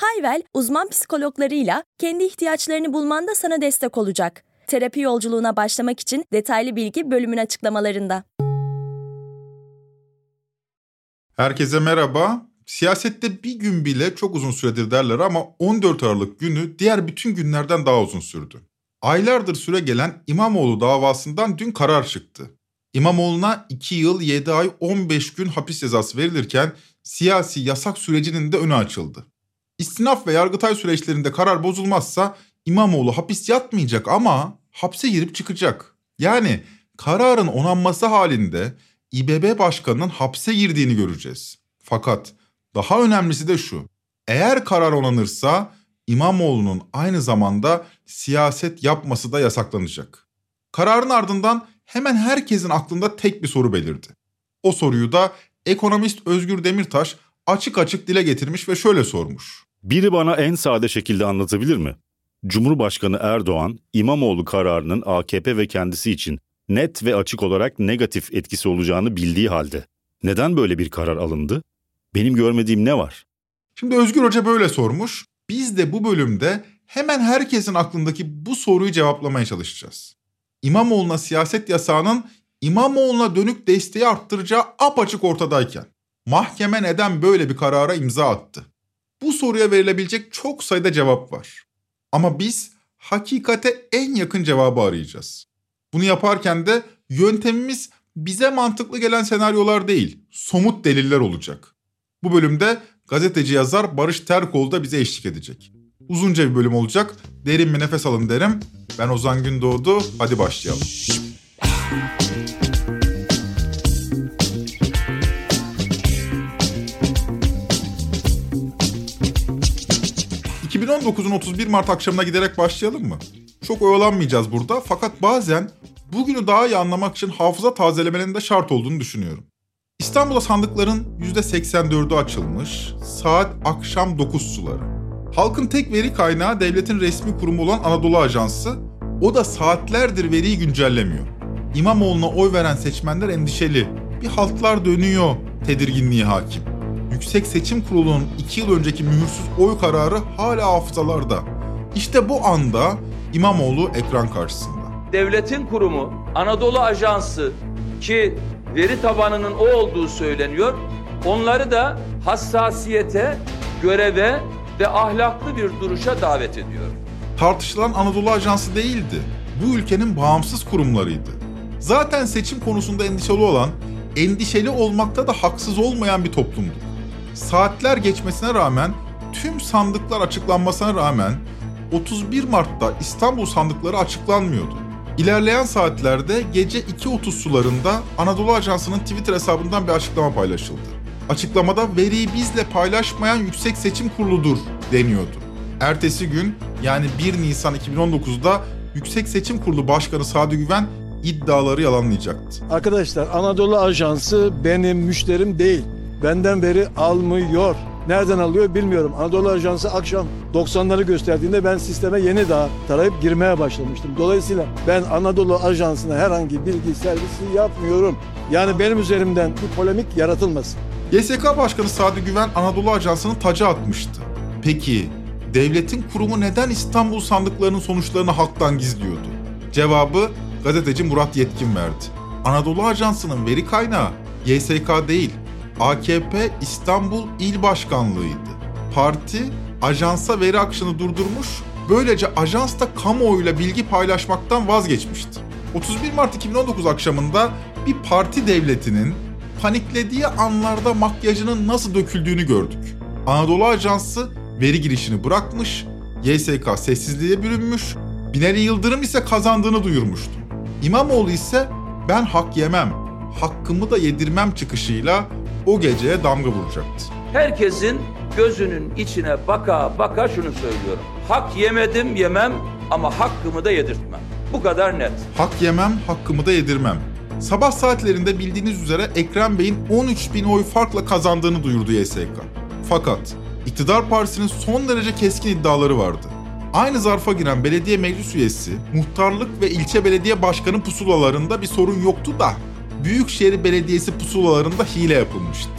Hayvel, uzman psikologlarıyla kendi ihtiyaçlarını bulmanda sana destek olacak. Terapi yolculuğuna başlamak için detaylı bilgi bölümün açıklamalarında. Herkese merhaba. Siyasette bir gün bile çok uzun süredir derler ama 14 Aralık günü diğer bütün günlerden daha uzun sürdü. Aylardır süre gelen İmamoğlu davasından dün karar çıktı. İmamoğlu'na 2 yıl 7 ay 15 gün hapis cezası verilirken siyasi yasak sürecinin de önü açıldı. İstinaf ve yargıtay süreçlerinde karar bozulmazsa İmamoğlu hapis yatmayacak ama hapse girip çıkacak. Yani kararın onanması halinde İBB başkanının hapse girdiğini göreceğiz. Fakat daha önemlisi de şu. Eğer karar onanırsa İmamoğlu'nun aynı zamanda siyaset yapması da yasaklanacak. Kararın ardından hemen herkesin aklında tek bir soru belirdi. O soruyu da ekonomist Özgür Demirtaş açık açık dile getirmiş ve şöyle sormuş. Biri bana en sade şekilde anlatabilir mi? Cumhurbaşkanı Erdoğan, İmamoğlu kararının AKP ve kendisi için net ve açık olarak negatif etkisi olacağını bildiği halde neden böyle bir karar alındı? Benim görmediğim ne var? Şimdi Özgür Hoca böyle sormuş. Biz de bu bölümde hemen herkesin aklındaki bu soruyu cevaplamaya çalışacağız. İmamoğlu'na siyaset yasağının İmamoğlu'na dönük desteği arttıracağı apaçık ortadayken mahkeme neden böyle bir karara imza attı? Bu soruya verilebilecek çok sayıda cevap var. Ama biz hakikate en yakın cevabı arayacağız. Bunu yaparken de yöntemimiz bize mantıklı gelen senaryolar değil, somut deliller olacak. Bu bölümde gazeteci yazar Barış Terkoğlu da bize eşlik edecek. Uzunca bir bölüm olacak. Derin bir nefes alın derim. Ben Ozan Gündoğdu. Hadi başlayalım. 2019'un 31 Mart akşamına giderek başlayalım mı? Çok oyalanmayacağız burada fakat bazen bugünü daha iyi anlamak için hafıza tazelemenin de şart olduğunu düşünüyorum. İstanbul'da sandıkların %84'ü açılmış, saat akşam 9 suları. Halkın tek veri kaynağı devletin resmi kurumu olan Anadolu Ajansı, o da saatlerdir veriyi güncellemiyor. İmamoğlu'na oy veren seçmenler endişeli, bir haltlar dönüyor tedirginliği hakim. Yüksek Seçim Kurulu'nun 2 yıl önceki mühürsüz oy kararı hala hafızalarda. İşte bu anda İmamoğlu ekran karşısında. Devletin kurumu Anadolu Ajansı ki veri tabanının o olduğu söyleniyor. Onları da hassasiyete, göreve ve ahlaklı bir duruşa davet ediyor. Tartışılan Anadolu Ajansı değildi. Bu ülkenin bağımsız kurumlarıydı. Zaten seçim konusunda endişeli olan, endişeli olmakta da haksız olmayan bir toplumdu saatler geçmesine rağmen tüm sandıklar açıklanmasına rağmen 31 Mart'ta İstanbul sandıkları açıklanmıyordu. İlerleyen saatlerde gece 2.30 sularında Anadolu Ajansı'nın Twitter hesabından bir açıklama paylaşıldı. Açıklamada veriyi bizle paylaşmayan Yüksek Seçim Kurulu'dur deniyordu. Ertesi gün yani 1 Nisan 2019'da Yüksek Seçim Kurulu Başkanı Sadi Güven iddiaları yalanlayacaktı. Arkadaşlar Anadolu Ajansı benim müşterim değil benden veri almıyor. Nereden alıyor bilmiyorum. Anadolu Ajansı akşam 90'ları gösterdiğinde ben sisteme yeni daha tarayıp girmeye başlamıştım. Dolayısıyla ben Anadolu Ajansı'na herhangi bilgi servisi yapmıyorum. Yani benim üzerimden bir polemik yaratılmasın. YSK Başkanı Sadi Güven Anadolu Ajansı'nı taca atmıştı. Peki devletin kurumu neden İstanbul sandıklarının sonuçlarını halktan gizliyordu? Cevabı gazeteci Murat Yetkin verdi. Anadolu Ajansı'nın veri kaynağı YSK değil, AKP İstanbul İl Başkanlığı'ydı. Parti ajansa veri akışını durdurmuş, böylece ajans da kamuoyuyla bilgi paylaşmaktan vazgeçmişti. 31 Mart 2019 akşamında bir parti devletinin paniklediği anlarda makyajının nasıl döküldüğünü gördük. Anadolu Ajansı veri girişini bırakmış, YSK sessizliğe bürünmüş, Binali Yıldırım ise kazandığını duyurmuştu. İmamoğlu ise ben hak yemem, hakkımı da yedirmem çıkışıyla o geceye damga vuracaktı. Herkesin gözünün içine baka baka şunu söylüyorum. Hak yemedim yemem, ama hakkımı da yedirtmem. Bu kadar net. Hak yemem, hakkımı da yedirmem. Sabah saatlerinde bildiğiniz üzere Ekrem Bey'in 13 bin oy farkla kazandığını duyurdu YSK. Fakat iktidar partisinin son derece keskin iddiaları vardı. Aynı zarfa giren belediye meclis üyesi, muhtarlık ve ilçe belediye başkanı pusulalarında bir sorun yoktu da Büyükşehir Belediyesi pusulalarında hile yapılmıştı.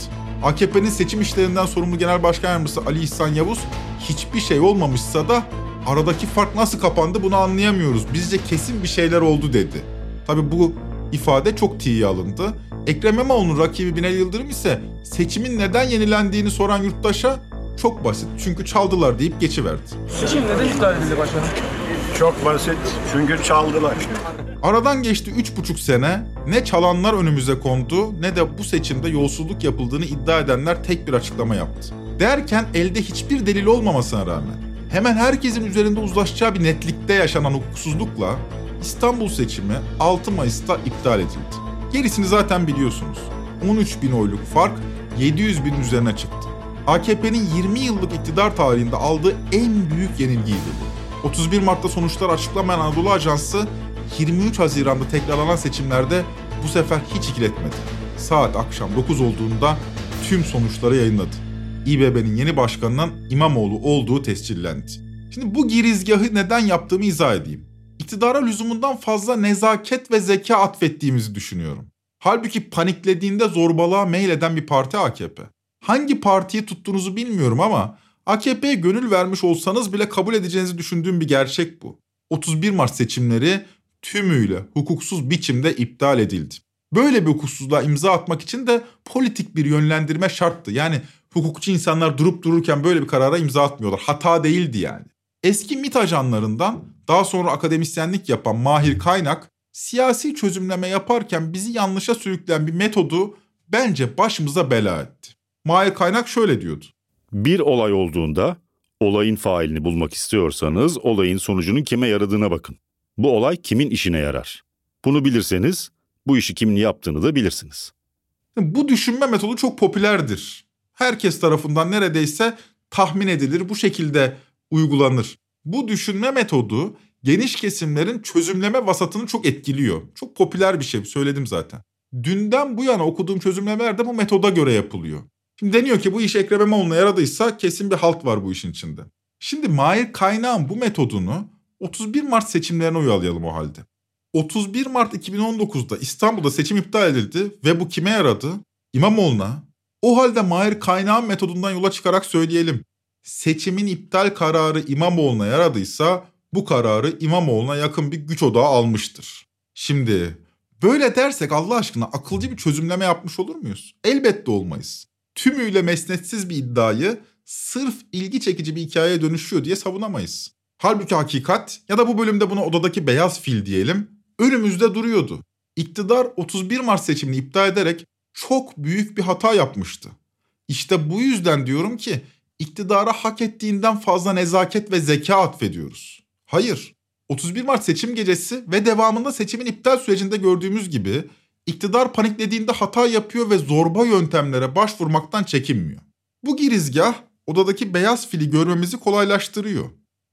AKP'nin seçim işlerinden sorumlu Genel Başkan Yardımcısı Ali İhsan Yavuz hiçbir şey olmamışsa da aradaki fark nasıl kapandı bunu anlayamıyoruz. Bizce kesin bir şeyler oldu dedi. Tabi bu ifade çok tiye alındı. Ekrem İmamoğlu'nun rakibi Binali Yıldırım ise seçimin neden yenilendiğini soran yurttaşa çok basit çünkü çaldılar deyip geçiverdi. Seçim neden iptal edildi başkanım? Çok basit. Çünkü çaldılar. Aradan geçti 3,5 sene ne çalanlar önümüze kondu ne de bu seçimde yolsuzluk yapıldığını iddia edenler tek bir açıklama yaptı. Derken elde hiçbir delil olmamasına rağmen hemen herkesin üzerinde uzlaşacağı bir netlikte yaşanan hukuksuzlukla İstanbul seçimi 6 Mayıs'ta iptal edildi. Gerisini zaten biliyorsunuz. 13 bin oyluk fark 700 bin üzerine çıktı. AKP'nin 20 yıllık iktidar tarihinde aldığı en büyük yenilgiydi bu. 31 Mart'ta sonuçlar açıklamayan Anadolu Ajansı 23 Haziran'da tekrarlanan seçimlerde bu sefer hiç ikiletmedi. Saat akşam 9 olduğunda tüm sonuçları yayınladı. İBB'nin yeni başkanının İmamoğlu olduğu tescillendi. Şimdi bu girizgahı neden yaptığımı izah edeyim. İktidara lüzumundan fazla nezaket ve zeka atfettiğimizi düşünüyorum. Halbuki paniklediğinde zorbalığa meyleden bir parti AKP. Hangi partiyi tuttuğunuzu bilmiyorum ama AKP'ye gönül vermiş olsanız bile kabul edeceğinizi düşündüğüm bir gerçek bu. 31 Mart seçimleri tümüyle hukuksuz biçimde iptal edildi. Böyle bir hukuksuzluğa imza atmak için de politik bir yönlendirme şarttı. Yani hukukçu insanlar durup dururken böyle bir karara imza atmıyorlar. Hata değildi yani. Eski MİT ajanlarından daha sonra akademisyenlik yapan Mahir Kaynak siyasi çözümleme yaparken bizi yanlışa sürükleyen bir metodu bence başımıza bela etti. Mahir Kaynak şöyle diyordu. Bir olay olduğunda olayın failini bulmak istiyorsanız olayın sonucunun kime yaradığına bakın. Bu olay kimin işine yarar? Bunu bilirseniz bu işi kimin yaptığını da bilirsiniz. Bu düşünme metodu çok popülerdir. Herkes tarafından neredeyse tahmin edilir, bu şekilde uygulanır. Bu düşünme metodu geniş kesimlerin çözümleme vasatını çok etkiliyor. Çok popüler bir şey söyledim zaten. Dünden bu yana okuduğum çözümlemeler de bu metoda göre yapılıyor. Şimdi deniyor ki bu iş Ekrem İmamoğlu'na yaradıysa kesin bir halt var bu işin içinde. Şimdi Mahir Kaynağ'ın bu metodunu 31 Mart seçimlerine uyalayalım o halde. 31 Mart 2019'da İstanbul'da seçim iptal edildi ve bu kime yaradı? İmamoğlu'na. O halde Mahir Kaynağ'ın metodundan yola çıkarak söyleyelim. Seçimin iptal kararı İmamoğlu'na yaradıysa bu kararı İmamoğlu'na yakın bir güç odağı almıştır. Şimdi böyle dersek Allah aşkına akılcı bir çözümleme yapmış olur muyuz? Elbette olmayız. Tümüyle mesnetsiz bir iddiayı sırf ilgi çekici bir hikayeye dönüşüyor diye savunamayız. Halbuki hakikat ya da bu bölümde buna odadaki beyaz fil diyelim önümüzde duruyordu. İktidar 31 Mart seçimini iptal ederek çok büyük bir hata yapmıştı. İşte bu yüzden diyorum ki iktidara hak ettiğinden fazla nezaket ve zeka atfediyoruz. Hayır. 31 Mart seçim gecesi ve devamında seçimin iptal sürecinde gördüğümüz gibi iktidar paniklediğinde hata yapıyor ve zorba yöntemlere başvurmaktan çekinmiyor. Bu girizgah odadaki beyaz fili görmemizi kolaylaştırıyor.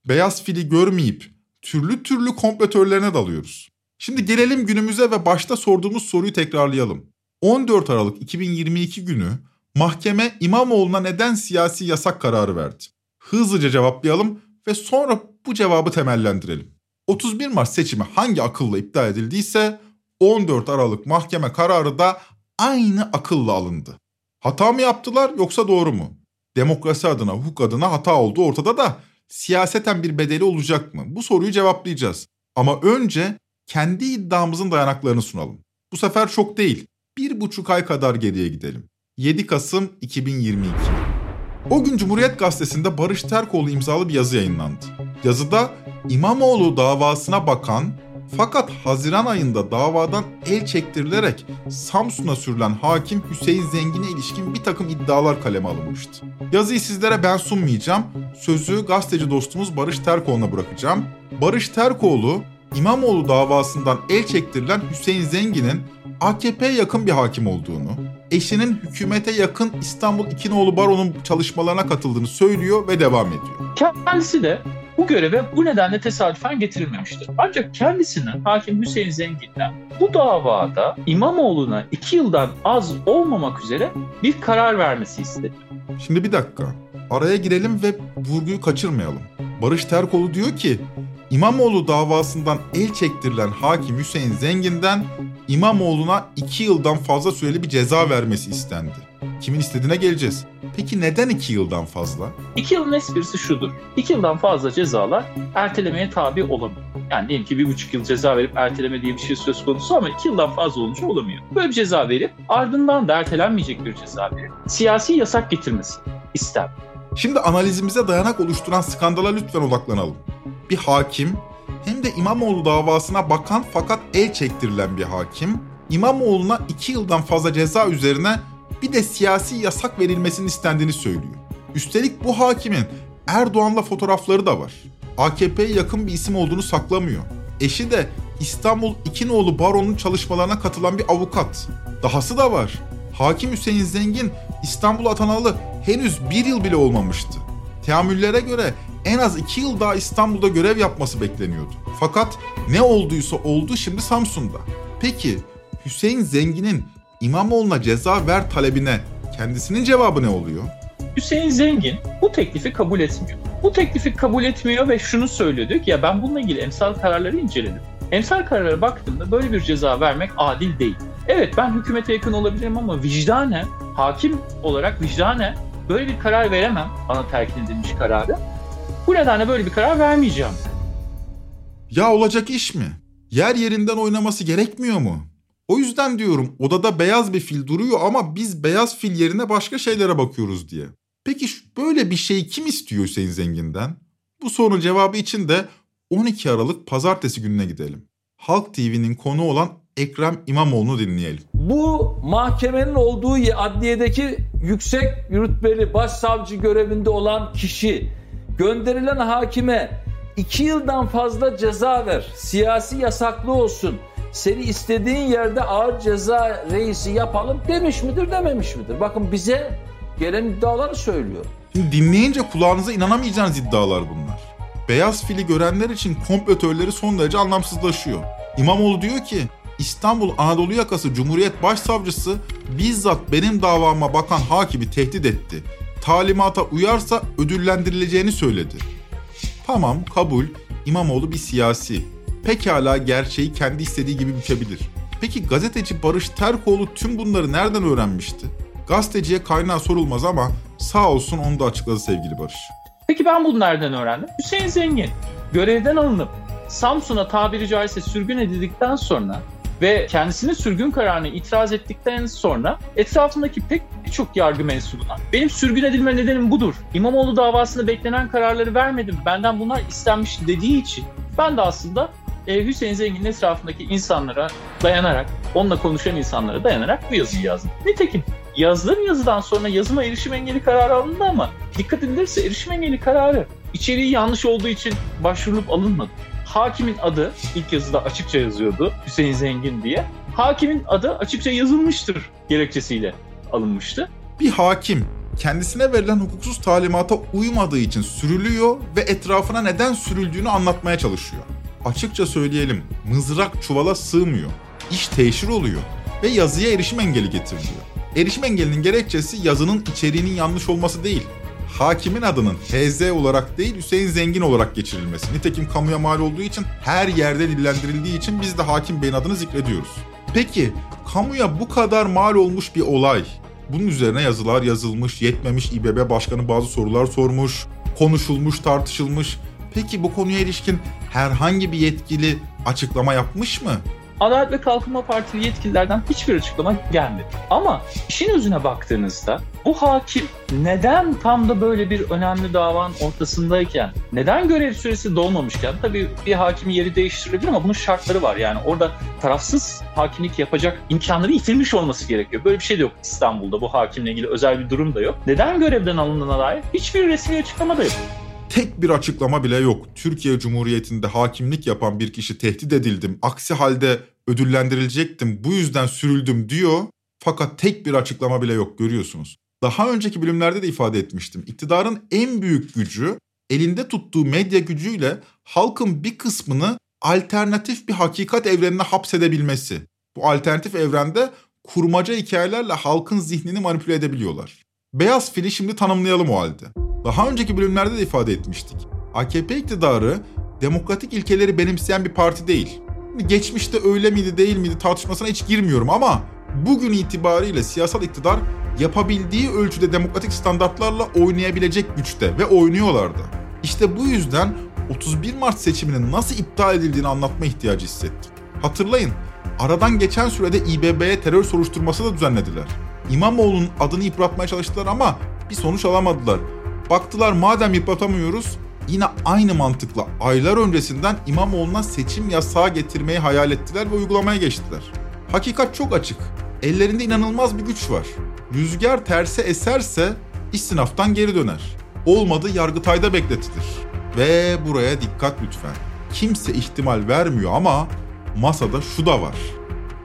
Beyaz fili görmeyip türlü türlü kompletörlerine dalıyoruz. Şimdi gelelim günümüze ve başta sorduğumuz soruyu tekrarlayalım. 14 Aralık 2022 günü mahkeme İmamoğlu'na neden siyasi yasak kararı verdi? Hızlıca cevaplayalım ve sonra bu cevabı temellendirelim. 31 Mart seçimi hangi akılla iptal edildiyse 14 Aralık mahkeme kararı da aynı akılla alındı. Hata mı yaptılar yoksa doğru mu? Demokrasi adına, hukuk adına hata oldu ortada da siyaseten bir bedeli olacak mı? Bu soruyu cevaplayacağız. Ama önce kendi iddiamızın dayanaklarını sunalım. Bu sefer çok değil, bir buçuk ay kadar geriye gidelim. 7 Kasım 2022. O gün Cumhuriyet Gazetesi'nde Barış Terkoğlu imzalı bir yazı yayınlandı. Yazıda İmamoğlu davasına bakan fakat Haziran ayında davadan el çektirilerek Samsun'a sürülen hakim Hüseyin Zengin'e ilişkin bir takım iddialar kaleme alınmıştı. Yazıyı sizlere ben sunmayacağım. Sözü gazeteci dostumuz Barış Terkoğlu'na bırakacağım. Barış Terkoğlu, İmamoğlu davasından el çektirilen Hüseyin Zengin'in AKP'ye yakın bir hakim olduğunu, eşinin hükümete yakın İstanbul İkinoğlu Baro'nun çalışmalarına katıldığını söylüyor ve devam ediyor. Kendisi de bu göreve bu nedenle tesadüfen getirilmemiştir. Ancak kendisinden Hakim Hüseyin Zengin'den bu davada İmamoğlu'na iki yıldan az olmamak üzere bir karar vermesi istedi. Şimdi bir dakika. Araya girelim ve vurguyu kaçırmayalım. Barış Terkoğlu diyor ki İmamoğlu davasından el çektirilen hakim Hüseyin Zengin'den İmamoğlu'na 2 yıldan fazla süreli bir ceza vermesi istendi. Kimin istediğine geleceğiz. Peki neden 2 yıldan fazla? 2 yılın esprisi şudur. 2 yıldan fazla cezalar ertelemeye tabi olamıyor. Yani diyelim ki bir buçuk yıl ceza verip erteleme diye bir şey söz konusu ama iki yıldan fazla olunca olamıyor. Böyle bir ceza verip ardından da ertelenmeyecek bir ceza verip siyasi yasak getirmesi ister. Şimdi analizimize dayanak oluşturan skandala lütfen odaklanalım. Bir hakim hem de İmamoğlu davasına bakan fakat el çektirilen bir hakim İmamoğlu'na 2 yıldan fazla ceza üzerine bir de siyasi yasak verilmesinin istendiğini söylüyor. Üstelik bu hakimin Erdoğan'la fotoğrafları da var. AKP'ye yakın bir isim olduğunu saklamıyor. Eşi de İstanbul İkinoğlu Baron'un çalışmalarına katılan bir avukat. Dahası da var. Hakim Hüseyin Zengin İstanbul'a atanalı henüz bir yıl bile olmamıştı. Teamüllere göre en az iki yıl daha İstanbul'da görev yapması bekleniyordu. Fakat ne olduysa oldu şimdi Samsun'da. Peki Hüseyin Zengin'in İmamoğlu'na ceza ver talebine kendisinin cevabı ne oluyor? Hüseyin Zengin bu teklifi kabul etmiyor. Bu teklifi kabul etmiyor ve şunu söylüyor ki ya ben bununla ilgili emsal kararları inceledim. Emsal kararlara baktığımda böyle bir ceza vermek adil değil. Evet ben hükümete yakın olabilirim ama vicdanen, hakim olarak vicdanen böyle bir karar veremem bana telkin edilmiş kararı. Bu nedenle böyle bir karar vermeyeceğim. Ya olacak iş mi? Yer yerinden oynaması gerekmiyor mu? O yüzden diyorum odada beyaz bir fil duruyor ama biz beyaz fil yerine başka şeylere bakıyoruz diye. Peki böyle bir şey kim istiyor Hüseyin Zengin'den? Bu sorunun cevabı için de 12 Aralık pazartesi gününe gidelim. Halk TV'nin konu olan Ekrem İmamoğlu'nu dinleyelim. Bu mahkemenin olduğu adliyedeki yüksek rütbeli başsavcı görevinde olan kişi gönderilen hakime iki yıldan fazla ceza ver, siyasi yasaklı olsun, seni istediğin yerde ağır ceza reisi yapalım demiş midir dememiş midir? Bakın bize gelen iddiaları söylüyor. Şimdi dinleyince kulağınıza inanamayacağınız iddialar bunlar. Beyaz fili görenler için komplo son derece anlamsızlaşıyor. İmamoğlu diyor ki İstanbul Anadolu Yakası Cumhuriyet Başsavcısı bizzat benim davama bakan hakimi tehdit etti. Talimata uyarsa ödüllendirileceğini söyledi. Tamam kabul İmamoğlu bir siyasi. Pekala gerçeği kendi istediği gibi bükebilir. Peki gazeteci Barış Terkoğlu tüm bunları nereden öğrenmişti? Gazeteciye kaynağı sorulmaz ama sağ olsun onu da açıkladı sevgili Barış. Peki ben bunu nereden öğrendim? Hüseyin Zengin görevden alınıp Samsun'a tabiri caizse sürgün edildikten sonra ve kendisinin sürgün kararını itiraz ettikten sonra etrafındaki pek çok yargı mensubuna benim sürgün edilme nedenim budur. İmamoğlu davasında beklenen kararları vermedim. Benden bunlar istenmiş dediği için ben de aslında e, Hüseyin Zengin'in etrafındaki insanlara dayanarak, onunla konuşan insanlara dayanarak bu yazıyı yazdım. Nitekim yazdığım yazıdan sonra yazıma erişim engeli kararı alındı ama dikkat edilirse erişim engeli kararı içeriği yanlış olduğu için başvurulup alınmadı. Hakimin adı ilk yazıda açıkça yazıyordu Hüseyin Zengin diye. Hakimin adı açıkça yazılmıştır gerekçesiyle alınmıştı. Bir hakim kendisine verilen hukuksuz talimata uymadığı için sürülüyor ve etrafına neden sürüldüğünü anlatmaya çalışıyor. Açıkça söyleyelim mızrak çuvala sığmıyor. İş teşhir oluyor ve yazıya erişim engeli getiriliyor. Erişim engelinin gerekçesi yazının içeriğinin yanlış olması değil. Hakimin adının HZ olarak değil Hüseyin Zengin olarak geçirilmesi. Nitekim kamuya mal olduğu için her yerde dillendirildiği için biz de hakim beyin adını zikrediyoruz. Peki kamuya bu kadar mal olmuş bir olay. Bunun üzerine yazılar yazılmış, yetmemiş İBB Başkanı bazı sorular sormuş, konuşulmuş, tartışılmış. Peki bu konuya ilişkin herhangi bir yetkili açıklama yapmış mı? Adalet ve Kalkınma Partili yetkililerden hiçbir açıklama gelmedi. Ama işin özüne baktığınızda bu hakim neden tam da böyle bir önemli davanın ortasındayken, neden görev süresi dolmamışken, tabii bir hakimin yeri değiştirilebilir ama bunun şartları var. Yani orada tarafsız hakimlik yapacak imkanları yitirmiş olması gerekiyor. Böyle bir şey de yok İstanbul'da bu hakimle ilgili özel bir durum da yok. Neden görevden alındığına dair hiçbir resmi açıklama da yok tek bir açıklama bile yok. Türkiye Cumhuriyeti'nde hakimlik yapan bir kişi tehdit edildim. Aksi halde ödüllendirilecektim. Bu yüzden sürüldüm diyor. Fakat tek bir açıklama bile yok görüyorsunuz. Daha önceki bölümlerde de ifade etmiştim. İktidarın en büyük gücü elinde tuttuğu medya gücüyle halkın bir kısmını alternatif bir hakikat evrenine hapsedebilmesi. Bu alternatif evrende kurmaca hikayelerle halkın zihnini manipüle edebiliyorlar. Beyaz fili şimdi tanımlayalım o halde. Daha önceki bölümlerde de ifade etmiştik. AKP iktidarı demokratik ilkeleri benimseyen bir parti değil. Geçmişte öyle miydi değil miydi tartışmasına hiç girmiyorum ama bugün itibariyle siyasal iktidar yapabildiği ölçüde demokratik standartlarla oynayabilecek güçte ve oynuyorlardı. İşte bu yüzden 31 Mart seçiminin nasıl iptal edildiğini anlatma ihtiyacı hissettim. Hatırlayın, aradan geçen sürede İBB'ye terör soruşturması da düzenlediler. İmamoğlu'nun adını yıpratmaya çalıştılar ama bir sonuç alamadılar. Baktılar madem yıpratamıyoruz, yine aynı mantıkla aylar öncesinden İmamoğlu'na seçim yasağı getirmeyi hayal ettiler ve uygulamaya geçtiler. Hakikat çok açık. Ellerinde inanılmaz bir güç var. Rüzgar terse eserse istinaftan geri döner. Olmadı Yargıtay'da bekletilir. Ve buraya dikkat lütfen. Kimse ihtimal vermiyor ama masada şu da var.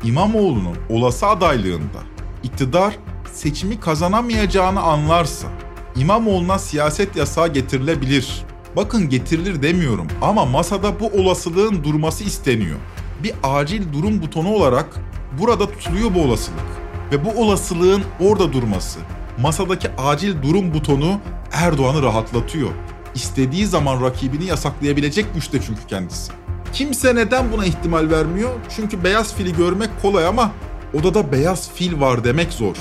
İmamoğlu'nun olası adaylığında iktidar seçimi kazanamayacağını anlarsa İmamoğlu'na siyaset yasağı getirilebilir. Bakın getirilir demiyorum ama masada bu olasılığın durması isteniyor. Bir acil durum butonu olarak burada tutuluyor bu olasılık. Ve bu olasılığın orada durması, masadaki acil durum butonu Erdoğan'ı rahatlatıyor. İstediği zaman rakibini yasaklayabilecek güçte çünkü kendisi. Kimse neden buna ihtimal vermiyor? Çünkü beyaz fili görmek kolay ama odada beyaz fil var demek zor.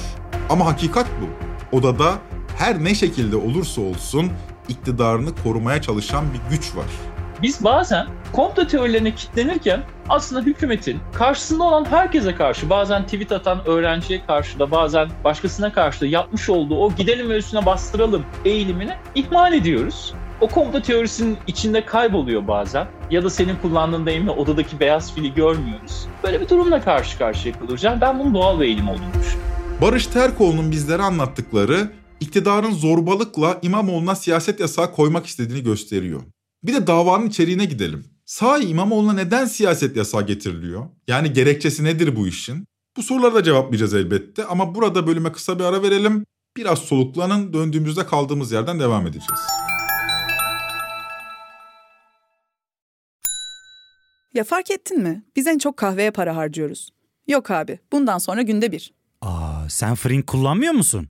Ama hakikat bu. Odada her ne şekilde olursa olsun iktidarını korumaya çalışan bir güç var. Biz bazen komplo teorilerine kitlenirken aslında hükümetin karşısında olan herkese karşı bazen tweet atan öğrenciye karşı da bazen başkasına karşı da yapmış olduğu o gidelim ve üstüne bastıralım eğilimini ihmal ediyoruz. O komplo teorisinin içinde kayboluyor bazen. Ya da senin kullandığın deyimle odadaki beyaz fili görmüyoruz. Böyle bir durumla karşı karşıya. Yani ben bunun doğal bir eğilim olduğunu düşünüyorum. Barış Terkoğlu'nun bizlere anlattıkları iktidarın zorbalıkla İmamoğlu'na siyaset yasağı koymak istediğini gösteriyor. Bir de davanın içeriğine gidelim. Sahi İmamoğlu'na neden siyaset yasağı getiriliyor? Yani gerekçesi nedir bu işin? Bu soruları da cevaplayacağız elbette ama burada bölüme kısa bir ara verelim. Biraz soluklanın, döndüğümüzde kaldığımız yerden devam edeceğiz. Ya fark ettin mi? Biz en çok kahveye para harcıyoruz. Yok abi, bundan sonra günde bir. Aa, sen Frink kullanmıyor musun?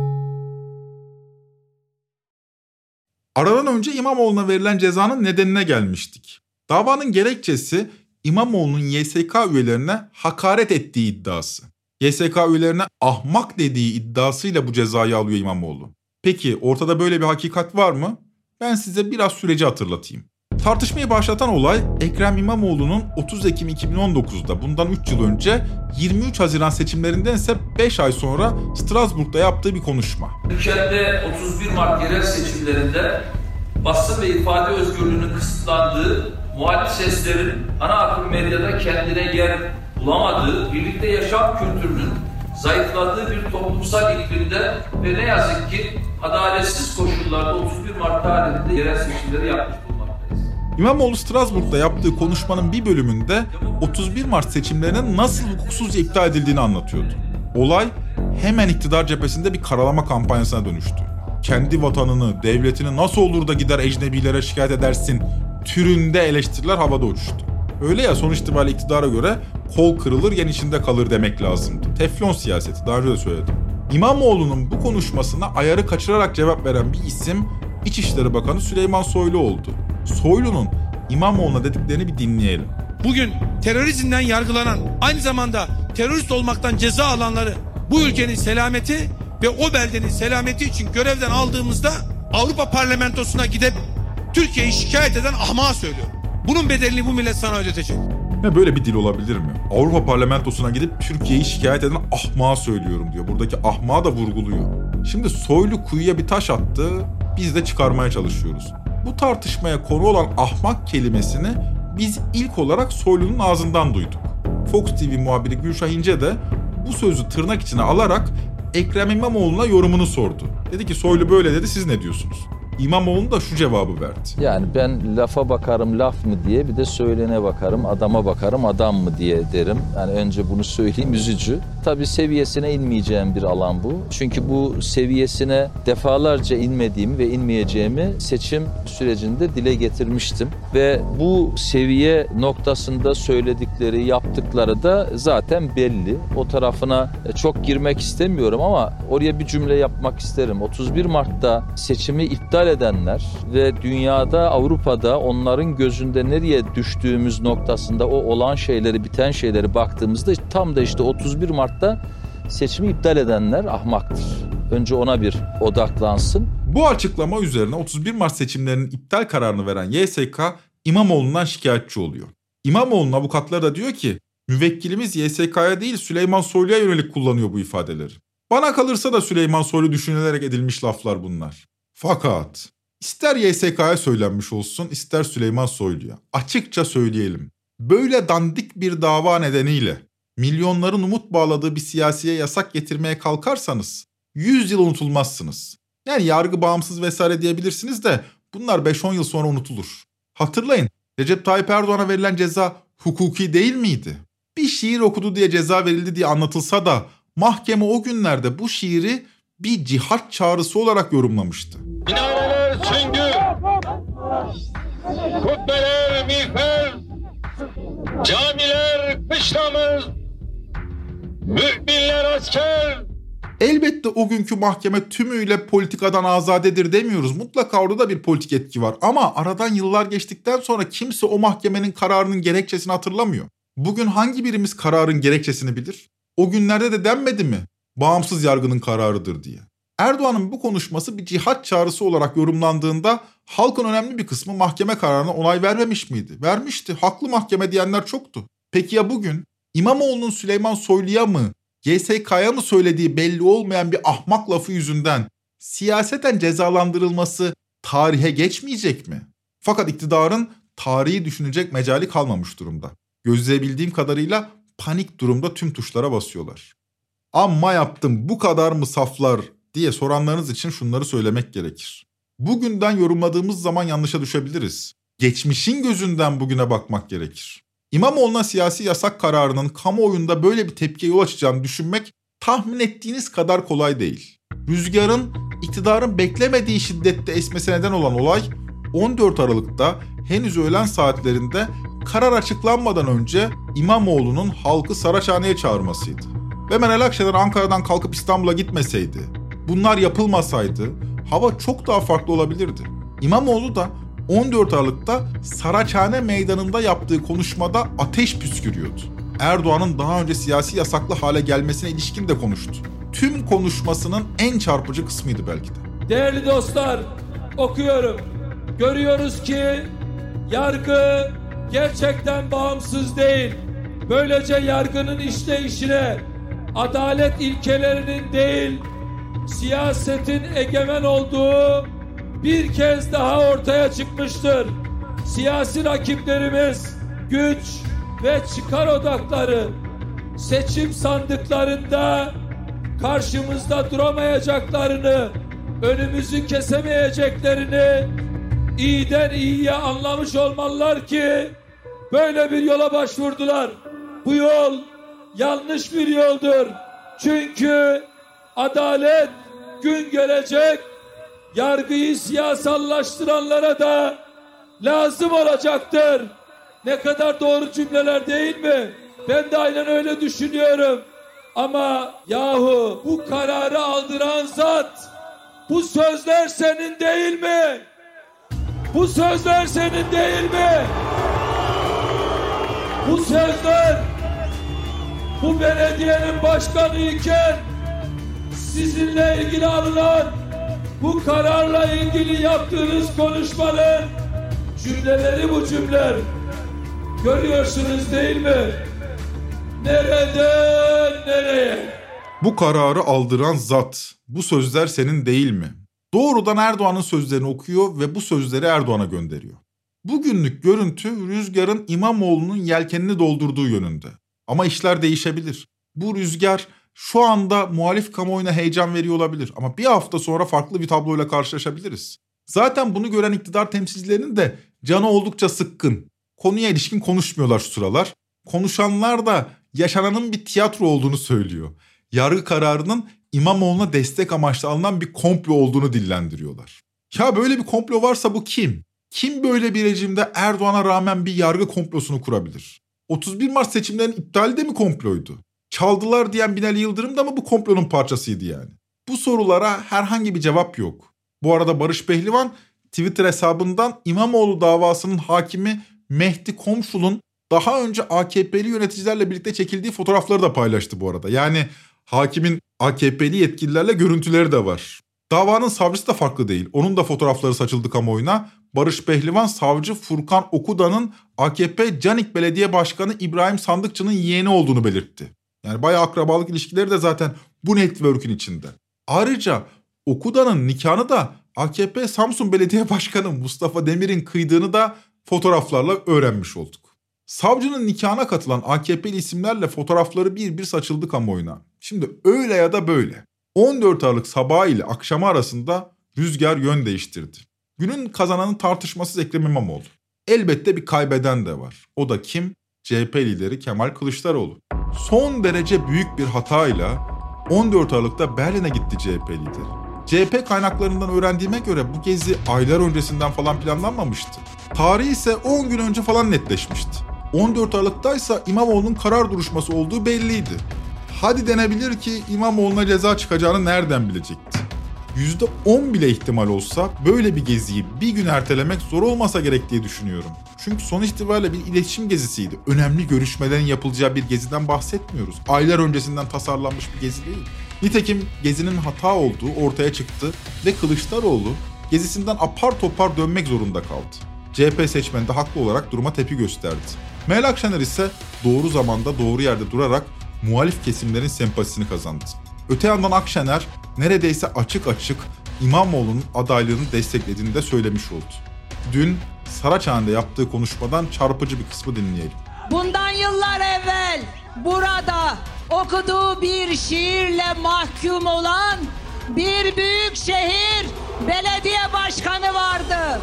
Aradan önce İmamoğlu'na verilen cezanın nedenine gelmiştik. Davanın gerekçesi İmamoğlu'nun YSK üyelerine hakaret ettiği iddiası. YSK üyelerine ahmak dediği iddiasıyla bu cezayı alıyor İmamoğlu. Peki ortada böyle bir hakikat var mı? Ben size biraz süreci hatırlatayım. Tartışmayı başlatan olay Ekrem İmamoğlu'nun 30 Ekim 2019'da bundan 3 yıl önce 23 Haziran seçimlerinden ise 5 ay sonra Strasbourg'da yaptığı bir konuşma. Ülkede 31 Mart yerel seçimlerinde basın ve ifade özgürlüğünün kısıtlandığı, muhalif seslerin ana akım medyada kendine yer bulamadığı, birlikte yaşam kültürünün zayıfladığı bir toplumsal iklimde ve ne yazık ki adaletsiz koşullarda 31 Mart tarihinde yerel seçimleri yapmış. İmamoğlu Strasbourg'da yaptığı konuşmanın bir bölümünde 31 Mart seçimlerinin nasıl hukuksuzca iptal edildiğini anlatıyordu. Olay hemen iktidar cephesinde bir karalama kampanyasına dönüştü. Kendi vatanını, devletini nasıl olur da gider ecnebilere şikayet edersin türünde eleştiriler havada uçuştu. Öyle ya sonuç itibariyle iktidara göre kol kırılır yen içinde kalır demek lazımdı. Teflon siyaseti daha önce de söyledim. İmamoğlu'nun bu konuşmasına ayarı kaçırarak cevap veren bir isim İçişleri Bakanı Süleyman Soylu oldu. Soylu'nun İmamoğlu'na dediklerini bir dinleyelim. Bugün terörizmden yargılanan, aynı zamanda terörist olmaktan ceza alanları bu ülkenin selameti ve o beldenin selameti için görevden aldığımızda Avrupa Parlamentosu'na gidip Türkiye'yi şikayet eden ahmağa söylüyorum. Bunun bedelini bu millet sana ödetecek. Ne böyle bir dil olabilir mi? Avrupa Parlamentosu'na gidip Türkiye'yi şikayet eden ahmağa söylüyorum diyor. Buradaki ahmağı da vurguluyor. Şimdi Soylu kuyuya bir taş attı, biz de çıkarmaya çalışıyoruz. Bu tartışmaya konu olan ahmak kelimesini biz ilk olarak Soylu'nun ağzından duyduk. Fox TV muhabiri Gülşah İnce de bu sözü tırnak içine alarak Ekrem İmamoğlu'na yorumunu sordu. Dedi ki Soylu böyle dedi siz ne diyorsunuz? İmamoğlu da şu cevabı verdi. Yani ben lafa bakarım laf mı diye bir de söylene bakarım adama bakarım adam mı diye derim. Yani önce bunu söyleyeyim üzücü. Tabii seviyesine inmeyeceğim bir alan bu. Çünkü bu seviyesine defalarca inmediğimi ve inmeyeceğimi seçim sürecinde dile getirmiştim. Ve bu seviye noktasında söyledikleri, yaptıkları da zaten belli. O tarafına çok girmek istemiyorum ama oraya bir cümle yapmak isterim. 31 Mart'ta seçimi iptal edenler ve dünyada, Avrupa'da onların gözünde nereye düştüğümüz noktasında o olan şeyleri, biten şeyleri baktığımızda tam da işte 31 Mart'ta seçimi iptal edenler ahmaktır. Önce ona bir odaklansın. Bu açıklama üzerine 31 Mart seçimlerinin iptal kararını veren YSK İmamoğlu'ndan şikayetçi oluyor. İmamoğlu'nun avukatları da diyor ki müvekkilimiz YSK'ya değil Süleyman Soylu'ya yönelik kullanıyor bu ifadeleri. Bana kalırsa da Süleyman Soylu düşünülerek edilmiş laflar bunlar. Fakat ister YSK'ya söylenmiş olsun ister Süleyman Soylu'ya açıkça söyleyelim. Böyle dandik bir dava nedeniyle milyonların umut bağladığı bir siyasiye yasak getirmeye kalkarsanız 100 yıl unutulmazsınız. Yani yargı bağımsız vesaire diyebilirsiniz de bunlar 5-10 yıl sonra unutulur. Hatırlayın Recep Tayyip Erdoğan'a verilen ceza hukuki değil miydi? Bir şiir okudu diye ceza verildi diye anlatılsa da mahkeme o günlerde bu şiiri bir cihat çağrısı olarak yorumlamıştı. Minareler süngü, kubbeler miğfer, camiler kışlamız, müminler asker. Elbette o günkü mahkeme tümüyle politikadan azadedir demiyoruz. Mutlaka orada da bir politik etki var. Ama aradan yıllar geçtikten sonra kimse o mahkemenin kararının gerekçesini hatırlamıyor. Bugün hangi birimiz kararın gerekçesini bilir? O günlerde de denmedi mi? Bağımsız yargının kararıdır diye. Erdoğan'ın bu konuşması bir cihat çağrısı olarak yorumlandığında halkın önemli bir kısmı mahkeme kararına onay vermemiş miydi? Vermişti. Haklı mahkeme diyenler çoktu. Peki ya bugün İmamoğlu'nun Süleyman Soylu'ya mı, GSK'ya mı söylediği belli olmayan bir ahmak lafı yüzünden siyaseten cezalandırılması tarihe geçmeyecek mi? Fakat iktidarın tarihi düşünecek mecali kalmamış durumda. Gözleyebildiğim kadarıyla panik durumda tüm tuşlara basıyorlar. Amma yaptım bu kadar mı saflar diye soranlarınız için şunları söylemek gerekir. Bugünden yorumladığımız zaman yanlışa düşebiliriz. Geçmişin gözünden bugüne bakmak gerekir. İmamoğlu'na siyasi yasak kararının kamuoyunda böyle bir tepkiye yol açacağını düşünmek tahmin ettiğiniz kadar kolay değil. Rüzgarın iktidarın beklemediği şiddette esmesi neden olan olay 14 Aralık'ta henüz öğlen saatlerinde karar açıklanmadan önce İmamoğlu'nun halkı Saraçhane'ye çağırmasıydı. Ve Meral Akşener Ankara'dan kalkıp İstanbul'a gitmeseydi, bunlar yapılmasaydı hava çok daha farklı olabilirdi. İmamoğlu da 14 Aralık'ta Saraçhane meydanında yaptığı konuşmada ateş püskürüyordu. Erdoğan'ın daha önce siyasi yasaklı hale gelmesine ilişkin de konuştu. Tüm konuşmasının en çarpıcı kısmıydı belki de. Değerli dostlar, okuyorum. Görüyoruz ki yargı gerçekten bağımsız değil. Böylece yargının işleyişine adalet ilkelerinin değil, siyasetin egemen olduğu bir kez daha ortaya çıkmıştır. Siyasi rakiplerimiz güç ve çıkar odakları seçim sandıklarında karşımızda duramayacaklarını, önümüzü kesemeyeceklerini iyiden iyiye anlamış olmalılar ki böyle bir yola başvurdular. Bu yol yanlış bir yoldur. Çünkü adalet gün gelecek yargıyı siyasallaştıranlara da lazım olacaktır. Ne kadar doğru cümleler değil mi? Ben de aynen öyle düşünüyorum. Ama yahu bu kararı aldıran zat bu sözler senin değil mi? Bu sözler senin değil mi? Bu sözler bu belediyenin başkanı iken sizinle ilgili alınan bu kararla ilgili yaptığınız konuşmanın cümleleri bu cümleler. Görüyorsunuz değil mi? Nereden nereye? Bu kararı aldıran zat, bu sözler senin değil mi? Doğrudan Erdoğan'ın sözlerini okuyor ve bu sözleri Erdoğan'a gönderiyor. Bugünlük görüntü rüzgarın İmamoğlu'nun yelkenini doldurduğu yönünde. Ama işler değişebilir. Bu rüzgar şu anda muhalif kamuoyuna heyecan veriyor olabilir ama bir hafta sonra farklı bir tabloyla karşılaşabiliriz. Zaten bunu gören iktidar temsilcilerinin de canı oldukça sıkkın. Konuya ilişkin konuşmuyorlar şu sıralar. Konuşanlar da yaşananın bir tiyatro olduğunu söylüyor. Yargı kararının İmamoğlu'na destek amaçlı alınan bir komplo olduğunu dillendiriyorlar. Ya böyle bir komplo varsa bu kim? Kim böyle bir rejimde Erdoğan'a rağmen bir yargı komplosunu kurabilir? 31 Mart seçimlerinin iptali de mi komploydu? Çaldılar diyen Binali Yıldırım da mı bu komplonun parçasıydı yani? Bu sorulara herhangi bir cevap yok. Bu arada Barış Pehlivan Twitter hesabından İmamoğlu davasının hakimi Mehdi Komşul'un daha önce AKP'li yöneticilerle birlikte çekildiği fotoğrafları da paylaştı bu arada. Yani hakimin AKP'li yetkililerle görüntüleri de var. Davanın savcısı da farklı değil. Onun da fotoğrafları saçıldı kamuoyuna. Barış Pehlivan savcı Furkan Okuda'nın AKP Canik Belediye Başkanı İbrahim Sandıkçı'nın yeğeni olduğunu belirtti. Yani bayağı akrabalık ilişkileri de zaten bu network'ün içinde. Ayrıca Okuda'nın nikahını da AKP Samsun Belediye Başkanı Mustafa Demir'in kıydığını da fotoğraflarla öğrenmiş olduk. Savcının nikahına katılan AKP'li isimlerle fotoğrafları bir bir saçıldı kamuoyuna. Şimdi öyle ya da böyle. 14 Aralık sabahı ile akşamı arasında rüzgar yön değiştirdi. Günün kazananı tartışmasız Ekrem İmamoğlu. Elbette bir kaybeden de var. O da kim? CHP lideri Kemal Kılıçdaroğlu. Son derece büyük bir hatayla 14 Aralık'ta Berlin'e gitti CHP lideri. CHP kaynaklarından öğrendiğime göre bu gezi aylar öncesinden falan planlanmamıştı. Tarihi ise 10 gün önce falan netleşmişti. 14 Aralık'taysa İmamoğlu'nun karar duruşması olduğu belliydi. Hadi denebilir ki İmamoğlu'na ceza çıkacağını nereden bilecekti? %10 bile ihtimal olsa böyle bir geziyi bir gün ertelemek zor olmasa gerek diye düşünüyorum. Çünkü son itibariyle bir iletişim gezisiydi. Önemli görüşmelerin yapılacağı bir geziden bahsetmiyoruz. Aylar öncesinden tasarlanmış bir gezi değil. Nitekim gezinin hata olduğu ortaya çıktı ve Kılıçdaroğlu gezisinden apar topar dönmek zorunda kaldı. CHP seçmeni de haklı olarak duruma tepki gösterdi. Meral Akşener ise doğru zamanda doğru yerde durarak muhalif kesimlerin sempatisini kazandı. Öte yandan Akşener neredeyse açık açık İmamoğlu'nun adaylığını desteklediğini de söylemiş oldu. Dün Saraçhane'de yaptığı konuşmadan çarpıcı bir kısmı dinleyelim. Bundan yıllar evvel burada okuduğu bir şiirle mahkum olan bir büyük şehir belediye başkanı vardı.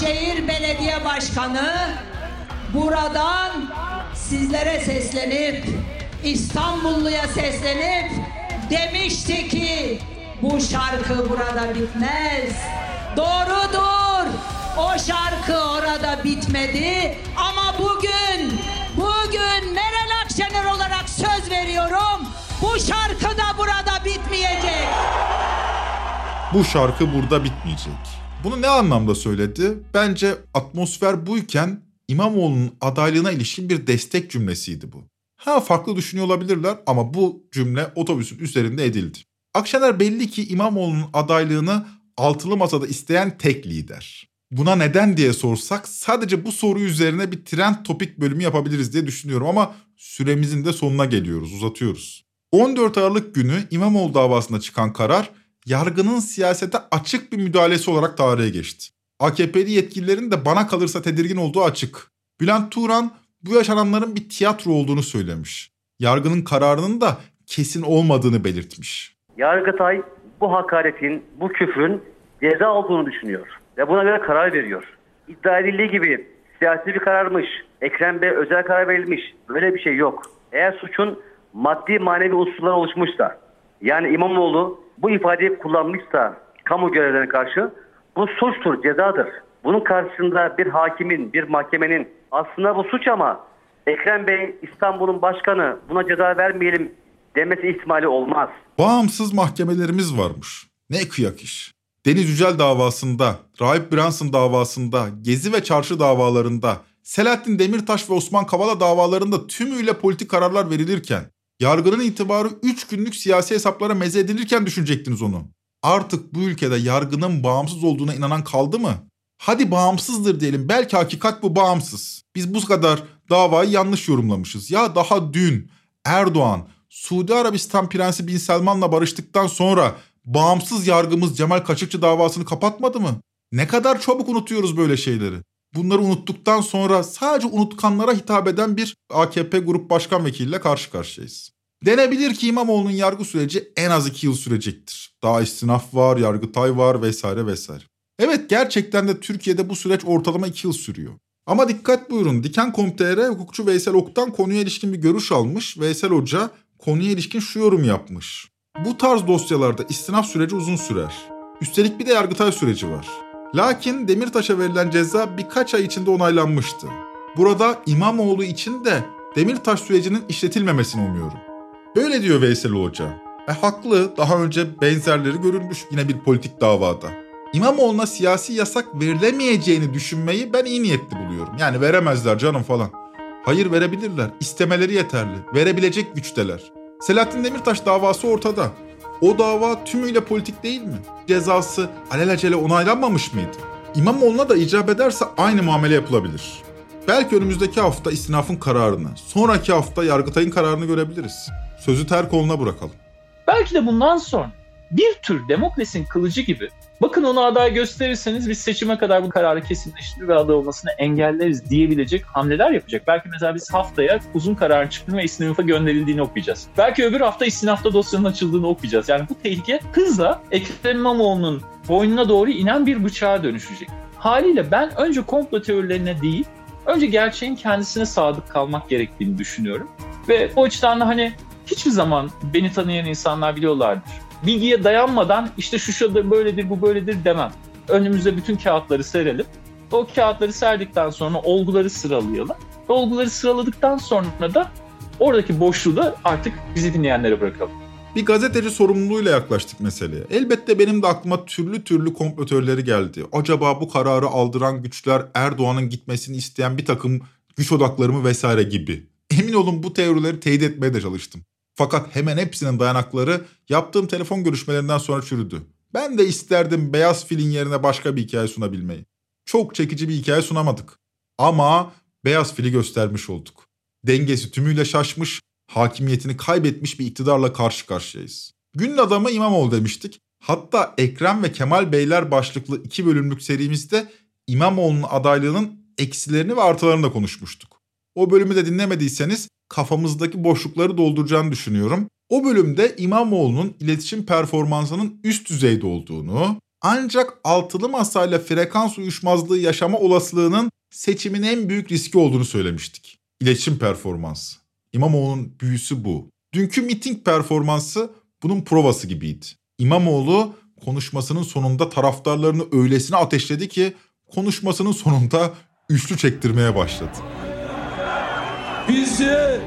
O büyük şehir belediye başkanı buradan sizlere seslenip İstanbulluya seslenip demişti ki bu şarkı burada bitmez. Doğrudur. O şarkı orada bitmedi ama bugün bugün Meral Akşener olarak söz veriyorum. Bu şarkı da burada bitmeyecek. Bu şarkı burada bitmeyecek. Bunu ne anlamda söyledi? Bence atmosfer buyken İmamoğlu'nun adaylığına ilişkin bir destek cümlesiydi bu. Ha farklı düşünüyor olabilirler ama bu cümle otobüsün üzerinde edildi. Akşener belli ki İmamoğlu'nun adaylığını altılı masada isteyen tek lider. Buna neden diye sorsak sadece bu soru üzerine bir trend topik bölümü yapabiliriz diye düşünüyorum ama süremizin de sonuna geliyoruz, uzatıyoruz. 14 Aralık günü İmamoğlu davasında çıkan karar yargının siyasete açık bir müdahalesi olarak tarihe geçti. AKP'li yetkililerin de bana kalırsa tedirgin olduğu açık. Bülent Turan bu yaşananların bir tiyatro olduğunu söylemiş. Yargının kararının da kesin olmadığını belirtmiş. Yargıtay bu hakaretin, bu küfrün ceza olduğunu düşünüyor ve buna göre karar veriyor. İddia edildiği gibi siyasi bir kararmış, Ekrem Bey özel karar verilmiş. Böyle bir şey yok. Eğer suçun maddi manevi unsurlar oluşmuşsa, yani İmamoğlu bu ifadeyi kullanmışsa kamu görevlerine karşı bu suçtur, cezadır. Bunun karşısında bir hakimin, bir mahkemenin aslında bu suç ama Ekrem Bey İstanbul'un başkanı buna ceza vermeyelim demesi ihtimali olmaz. Bağımsız mahkemelerimiz varmış. Ne kıyak iş. Deniz Yücel davasında, Rahip Brunson davasında, Gezi ve Çarşı davalarında, Selahattin Demirtaş ve Osman Kavala davalarında tümüyle politik kararlar verilirken, yargının itibarı 3 günlük siyasi hesaplara meze edilirken düşünecektiniz onu. Artık bu ülkede yargının bağımsız olduğuna inanan kaldı mı? Hadi bağımsızdır diyelim. Belki hakikat bu bağımsız. Biz bu kadar davayı yanlış yorumlamışız. Ya daha dün Erdoğan Suudi Arabistan Prensi Bin Selman'la barıştıktan sonra bağımsız yargımız Cemal Kaşıkçı davasını kapatmadı mı? Ne kadar çabuk unutuyoruz böyle şeyleri. Bunları unuttuktan sonra sadece unutkanlara hitap eden bir AKP Grup Başkan Vekiliyle karşı karşıyayız. Denebilir ki İmamoğlu'nun yargı süreci en az iki yıl sürecektir. Daha istinaf var, yargıtay var vesaire vesaire. Evet gerçekten de Türkiye'de bu süreç ortalama iki yıl sürüyor. Ama dikkat buyurun Diken.com.tr hukukçu Veysel Ok'tan konuya ilişkin bir görüş almış. Veysel Hoca konuya ilişkin şu yorum yapmış. Bu tarz dosyalarda istinaf süreci uzun sürer. Üstelik bir de yargıtay süreci var. Lakin Demirtaş'a verilen ceza birkaç ay içinde onaylanmıştı. Burada İmamoğlu için de Demirtaş sürecinin işletilmemesini umuyorum. Böyle diyor Veysel Hoca. E haklı daha önce benzerleri görülmüş yine bir politik davada. İmamoğlu'na siyasi yasak verilemeyeceğini düşünmeyi ben iyi niyetli buluyorum. Yani veremezler canım falan. Hayır verebilirler. İstemeleri yeterli. Verebilecek güçteler. Selahattin Demirtaş davası ortada. O dava tümüyle politik değil mi? Cezası alelacele onaylanmamış mıydı? İmamoğlu'na da icap ederse aynı muamele yapılabilir. Belki önümüzdeki hafta istinafın kararını, sonraki hafta Yargıtay'ın kararını görebiliriz. Sözü ter koluna bırakalım. Belki de bundan sonra bir tür demokrasinin kılıcı gibi bakın onu aday gösterirseniz biz seçime kadar bu kararı kesinleştirir ve aday olmasını engelleriz diyebilecek hamleler yapacak. Belki mesela biz haftaya uzun kararın çıktığını ve istinafa gönderildiğini okuyacağız. Belki öbür hafta istinafta dosyanın açıldığını okuyacağız. Yani bu tehlike hızla Ekrem İmamoğlu'nun boynuna doğru inen bir bıçağa dönüşecek. Haliyle ben önce komplo teorilerine değil, önce gerçeğin kendisine sadık kalmak gerektiğini düşünüyorum. Ve o açıdan da hani hiçbir zaman beni tanıyan insanlar biliyorlardır bilgiye dayanmadan işte şu şudur böyledir bu böyledir demem. Önümüze bütün kağıtları serelim. O kağıtları serdikten sonra olguları sıralayalım. Olguları sıraladıktan sonra da oradaki boşluğu da artık bizi dinleyenlere bırakalım. Bir gazeteci sorumluluğuyla yaklaştık meseleye. Elbette benim de aklıma türlü türlü komplotörleri geldi. Acaba bu kararı aldıran güçler Erdoğan'ın gitmesini isteyen bir takım güç odaklarımı vesaire gibi. Emin olun bu teorileri teyit etmeye de çalıştım. Fakat hemen hepsinin dayanakları yaptığım telefon görüşmelerinden sonra çürüdü. Ben de isterdim beyaz filin yerine başka bir hikaye sunabilmeyi. Çok çekici bir hikaye sunamadık. Ama beyaz fili göstermiş olduk. Dengesi tümüyle şaşmış, hakimiyetini kaybetmiş bir iktidarla karşı karşıyayız. Günün adamı İmamoğlu demiştik. Hatta Ekrem ve Kemal Beyler başlıklı iki bölümlük serimizde İmamoğlu'nun adaylığının eksilerini ve artılarını da konuşmuştuk. O bölümü de dinlemediyseniz kafamızdaki boşlukları dolduracağını düşünüyorum. O bölümde İmamoğlu'nun iletişim performansının üst düzeyde olduğunu, ancak altılı masayla frekans uyuşmazlığı yaşama olasılığının seçimin en büyük riski olduğunu söylemiştik. İletişim performansı. İmamoğlu'nun büyüsü bu. Dünkü miting performansı bunun provası gibiydi. İmamoğlu konuşmasının sonunda taraftarlarını öylesine ateşledi ki konuşmasının sonunda üçlü çektirmeye başladı bizi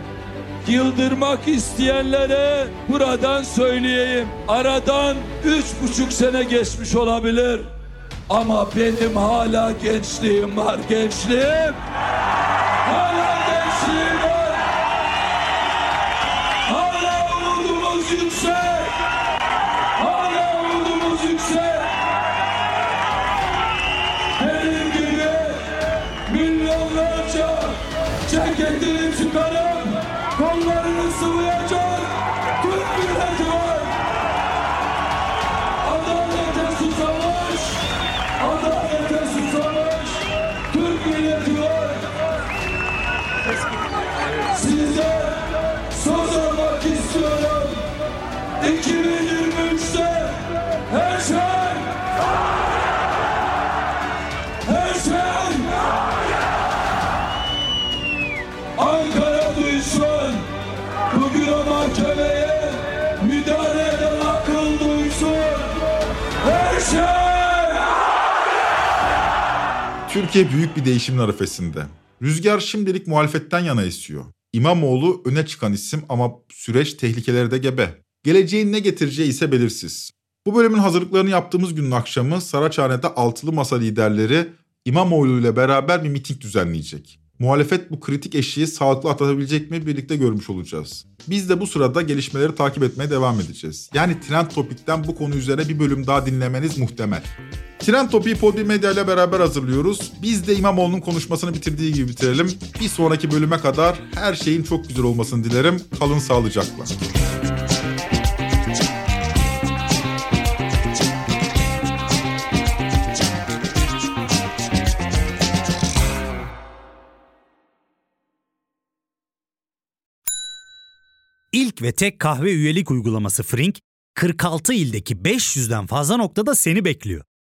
yıldırmak isteyenlere buradan söyleyeyim. Aradan üç buçuk sene geçmiş olabilir. Ama benim hala gençliğim var gençliğim. Hala gençliğim ceketini çıkarıp Türkiye büyük bir değişimin arifesinde. Rüzgar şimdilik muhalefetten yana esiyor. İmamoğlu öne çıkan isim ama süreç tehlikeleri de gebe. Geleceğin ne getireceği ise belirsiz. Bu bölümün hazırlıklarını yaptığımız günün akşamı Saraçhane'de altılı masa liderleri İmamoğlu ile beraber bir miting düzenleyecek. Muhalefet bu kritik eşiği sağlıklı atlatabilecek mi birlikte görmüş olacağız. Biz de bu sırada gelişmeleri takip etmeye devam edeceğiz. Yani Trend Topik'ten bu konu üzerine bir bölüm daha dinlemeniz muhtemel. Trend Topik'i Podbi Medya ile beraber hazırlıyoruz. Biz de İmamoğlu'nun konuşmasını bitirdiği gibi bitirelim. Bir sonraki bölüme kadar her şeyin çok güzel olmasını dilerim. Kalın sağlıcakla. İlk ve tek kahve üyelik uygulaması Frink, 46 ildeki 500'den fazla noktada seni bekliyor.